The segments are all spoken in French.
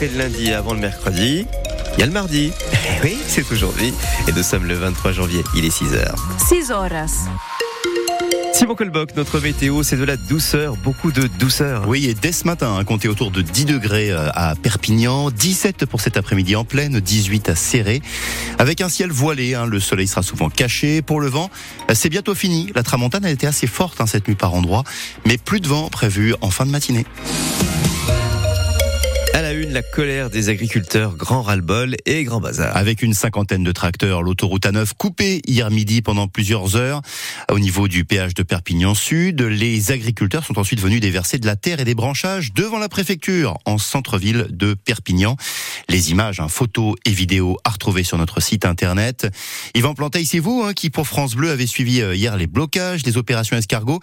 Et le lundi avant le mercredi, il y a le mardi. Oui, c'est aujourd'hui. Et nous sommes le 23 janvier, il est 6h. 6 horas. Simon Colboc, notre météo, c'est de la douceur, beaucoup de douceur. Oui, et dès ce matin, hein, comptez autour de 10 degrés euh, à Perpignan, 17 pour cet après-midi en pleine, 18 à Serré. Avec un ciel voilé, hein, le soleil sera souvent caché. Pour le vent, euh, c'est bientôt fini. La tramontane a été assez forte hein, cette nuit par endroit, mais plus de vent prévu en fin de matinée. La colère des agriculteurs, grand ras-le-bol et grand bazar. Avec une cinquantaine de tracteurs, l'autoroute A9 coupée hier midi pendant plusieurs heures au niveau du péage de Perpignan Sud. Les agriculteurs sont ensuite venus déverser de la terre et des branchages devant la préfecture en centre-ville de Perpignan. Les images, hein, photos et vidéos à retrouver sur notre site internet. Yvan Planteil, c'est vous hein, qui pour France Bleu avez suivi euh, hier les blocages des opérations escargots.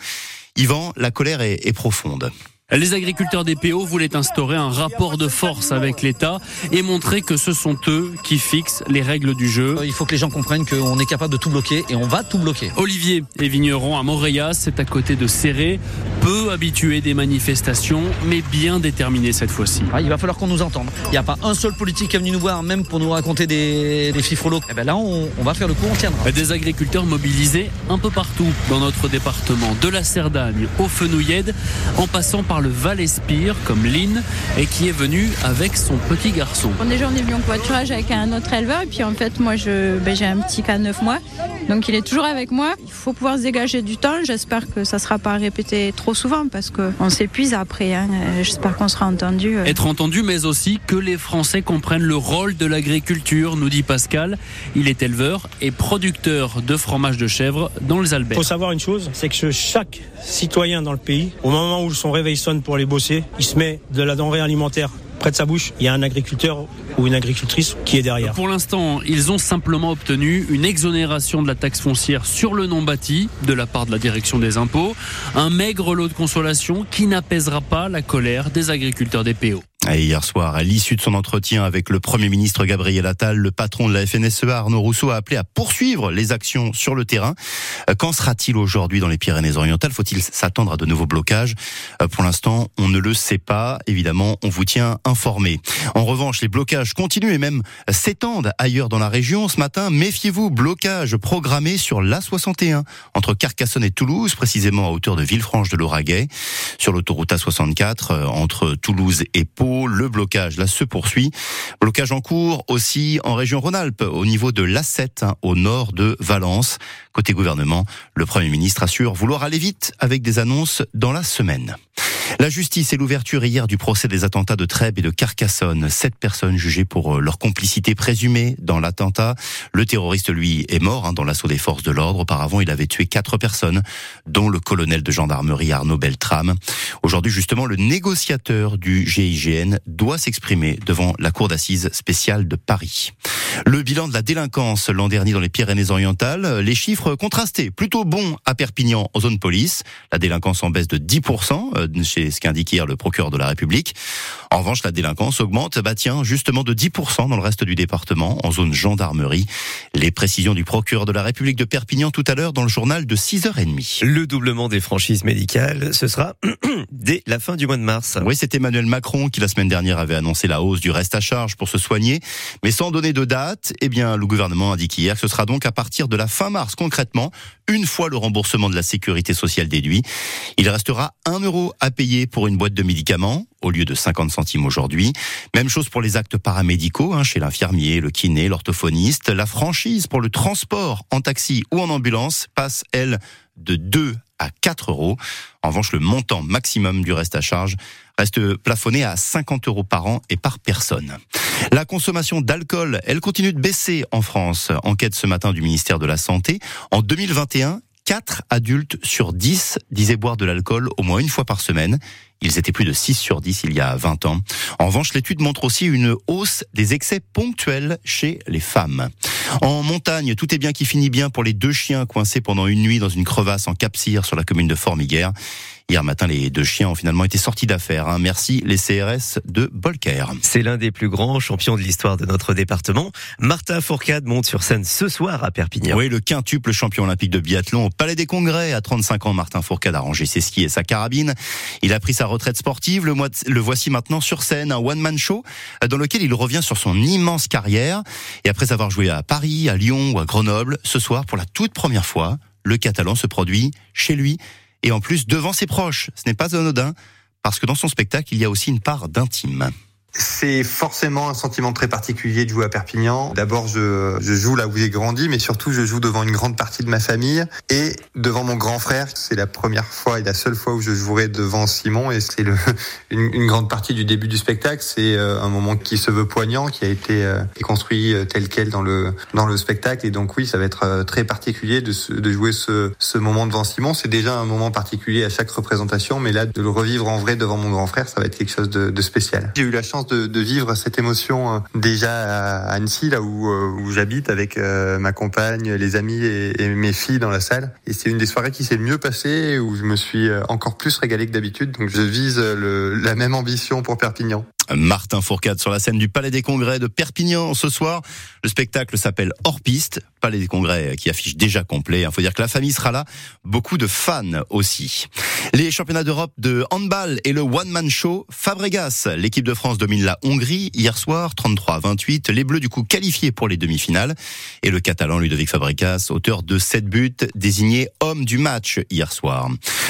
Yvan, la colère est profonde. Les agriculteurs des PO voulaient instaurer un rapport de force avec l'État et montrer que ce sont eux qui fixent les règles du jeu. Il faut que les gens comprennent qu'on est capable de tout bloquer et on va tout bloquer. Olivier est vigneron à Montréas, c'est à côté de Serré, peu habitué des manifestations, mais bien déterminé cette fois-ci. Ah, il va falloir qu'on nous entende. Il n'y a pas un seul politique qui est venu nous voir, même pour nous raconter des, des fifrolos. Et ben là, on, on, va faire le coup, on tiendra. Des agriculteurs mobilisés un peu partout dans notre département, de la Cerdagne au Fenouillède, en passant par le Val-Espire, comme Lynn, et qui est venu avec son petit garçon. Bon, déjà, on est venu en covoiturage avec un autre éleveur, et puis en fait, moi, je, ben, j'ai un petit cas de 9 mois, donc il est toujours avec moi. Il faut pouvoir se dégager du temps. J'espère que ça ne sera pas répété trop souvent, parce qu'on s'épuise après. Hein. J'espère qu'on sera entendu. Être entendu, mais aussi que les Français comprennent le rôle de l'agriculture, nous dit Pascal. Il est éleveur et producteur de fromage de chèvre dans les Alpes. Il faut savoir une chose, c'est que chaque citoyen dans le pays, au moment où son réveil sonne pour aller bosser, il se met de la denrée alimentaire près de sa bouche, il y a un agriculteur ou une agricultrice qui est derrière. Pour l'instant, ils ont simplement obtenu une exonération de la taxe foncière sur le non bâti de la part de la direction des impôts, un maigre lot de consolation qui n'apaisera pas la colère des agriculteurs des PO. Et hier soir, à l'issue de son entretien avec le Premier ministre Gabriel Attal, le patron de la FNSEA, Arnaud Rousseau, a appelé à poursuivre les actions sur le terrain. Qu'en sera-t-il aujourd'hui dans les Pyrénées-Orientales? Faut-il s'attendre à de nouveaux blocages? Pour l'instant, on ne le sait pas. Évidemment, on vous tient informé. En revanche, les blocages continuent et même s'étendent ailleurs dans la région. Ce matin, méfiez-vous, blocage programmé sur l'A61 entre Carcassonne et Toulouse, précisément à hauteur de Villefranche de l'Auragais. Sur l'autoroute A64 entre Toulouse et Pau, le blocage là se poursuit. Blocage en cours aussi en région Rhône-Alpes au niveau de l'A7 hein, au nord de Valence. Côté gouvernement, le Premier ministre assure vouloir aller vite avec des annonces dans la semaine. La justice et l'ouverture hier du procès des attentats de Trèbes et de Carcassonne. Sept personnes jugées pour leur complicité présumée dans l'attentat. Le terroriste, lui, est mort hein, dans l'assaut des forces de l'ordre. Auparavant, il avait tué quatre personnes, dont le colonel de gendarmerie Arnaud Beltrame. Aujourd'hui, justement, le négociateur du GIGN doit s'exprimer devant la cour d'assises spéciale de Paris. Le bilan de la délinquance l'an dernier dans les Pyrénées-Orientales, les chiffres contrastés, plutôt bons à Perpignan en zone police. La délinquance en baisse de 10%, c'est ce qu'indique hier le procureur de la République. En revanche, la délinquance augmente, bah tiens, justement de 10% dans le reste du département, en zone gendarmerie. Les précisions du procureur de la République de Perpignan tout à l'heure dans le journal de 6h30. Le doublement des franchises médicales, ce sera dès la fin du mois de mars. Oui, c'est Emmanuel Macron qui la semaine dernière avait annoncé la hausse du reste à charge pour se soigner, mais sans donner de date. Eh bien, le gouvernement indique hier que ce sera donc à partir de la fin mars, concrètement, une fois le remboursement de la sécurité sociale déduit. Il restera un euro à payer pour une boîte de médicaments au lieu de 50 centimes aujourd'hui. Même chose pour les actes paramédicaux, hein, chez l'infirmier, le kiné, l'orthophoniste. La franchise pour le transport en taxi ou en ambulance passe, elle, de 2 à 4 euros. En revanche, le montant maximum du reste à charge reste plafonné à 50 euros par an et par personne. La consommation d'alcool, elle continue de baisser en France. Enquête ce matin du ministère de la Santé. En 2021, 4 adultes sur 10 disaient boire de l'alcool au moins une fois par semaine. Ils étaient plus de 6 sur 10 il y a 20 ans. En revanche, l'étude montre aussi une hausse des excès ponctuels chez les femmes. En montagne, tout est bien qui finit bien pour les deux chiens coincés pendant une nuit dans une crevasse en Cap-Cyr sur la commune de Formiguère. Hier matin, les deux chiens ont finalement été sortis d'affaires. Hein. Merci les CRS de Bolker. C'est l'un des plus grands champions de l'histoire de notre département. Martin Fourcade monte sur scène ce soir à Perpignan. Oui, le quintuple champion olympique de biathlon au Palais des Congrès. À 35 ans, Martin Fourcade a rangé ses skis et sa carabine. Il a pris sa retraite sportive. Le, le voici maintenant sur scène, un one-man show dans lequel il revient sur son immense carrière. Et après avoir joué à Paris, à Lyon ou à Grenoble, ce soir, pour la toute première fois, le Catalan se produit chez lui et en plus devant ses proches. Ce n'est pas anodin parce que dans son spectacle, il y a aussi une part d'intime. C'est forcément un sentiment très particulier de jouer à Perpignan. D'abord, je, je, joue là où j'ai grandi, mais surtout, je joue devant une grande partie de ma famille et devant mon grand frère. C'est la première fois et la seule fois où je jouerai devant Simon et c'est une, une, grande partie du début du spectacle. C'est euh, un moment qui se veut poignant, qui a été euh, construit euh, tel quel dans le dans le spectacle. Et donc oui, ça va être très particulier de, de jouer ce, ce moment devant Simon. C'est déjà un moment particulier à chaque représentation, mais là, de le revivre en vrai devant mon grand frère, ça va être quelque chose de, de spécial. J'ai eu la chance de, de, vivre cette émotion euh, déjà à Annecy, là où, euh, où j'habite, avec euh, ma compagne, les amis et, et, mes filles dans la salle. Et c'est une des soirées qui s'est le mieux passée, où je me suis encore plus régalé que d'habitude. Donc je vise le, la même ambition pour Perpignan. Martin Fourcade sur la scène du Palais des Congrès de Perpignan ce soir. Le spectacle s'appelle Hors Piste. Palais des Congrès qui affiche déjà complet. Il faut dire que la famille sera là. Beaucoup de fans aussi. Les championnats d'Europe de handball et le one-man show Fabregas. L'équipe de France domine la Hongrie hier soir, 33 28. Les Bleus du coup qualifiés pour les demi-finales. Et le Catalan Ludovic Fabregas, auteur de 7 buts, désigné homme du match hier soir.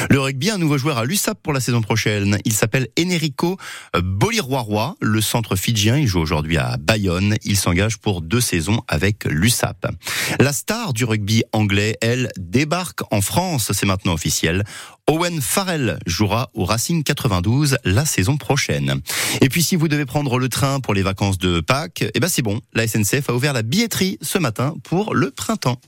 Le rugby, un nouveau joueur à l'USAP pour la saison prochaine. Il s'appelle Enrico Le centre fidjien. Il joue aujourd'hui à Bayonne. Il s'engage pour deux saisons avec l'USAP. La star du rugby anglais, elle, débarque en France. C'est maintenant officiel. Owen Farrell jouera au Racing 92 la saison prochaine. Et puis si vous devez prendre le train pour les vacances de Pâques, eh ben c'est bon, la SNCF a ouvert la billetterie ce matin pour le printemps.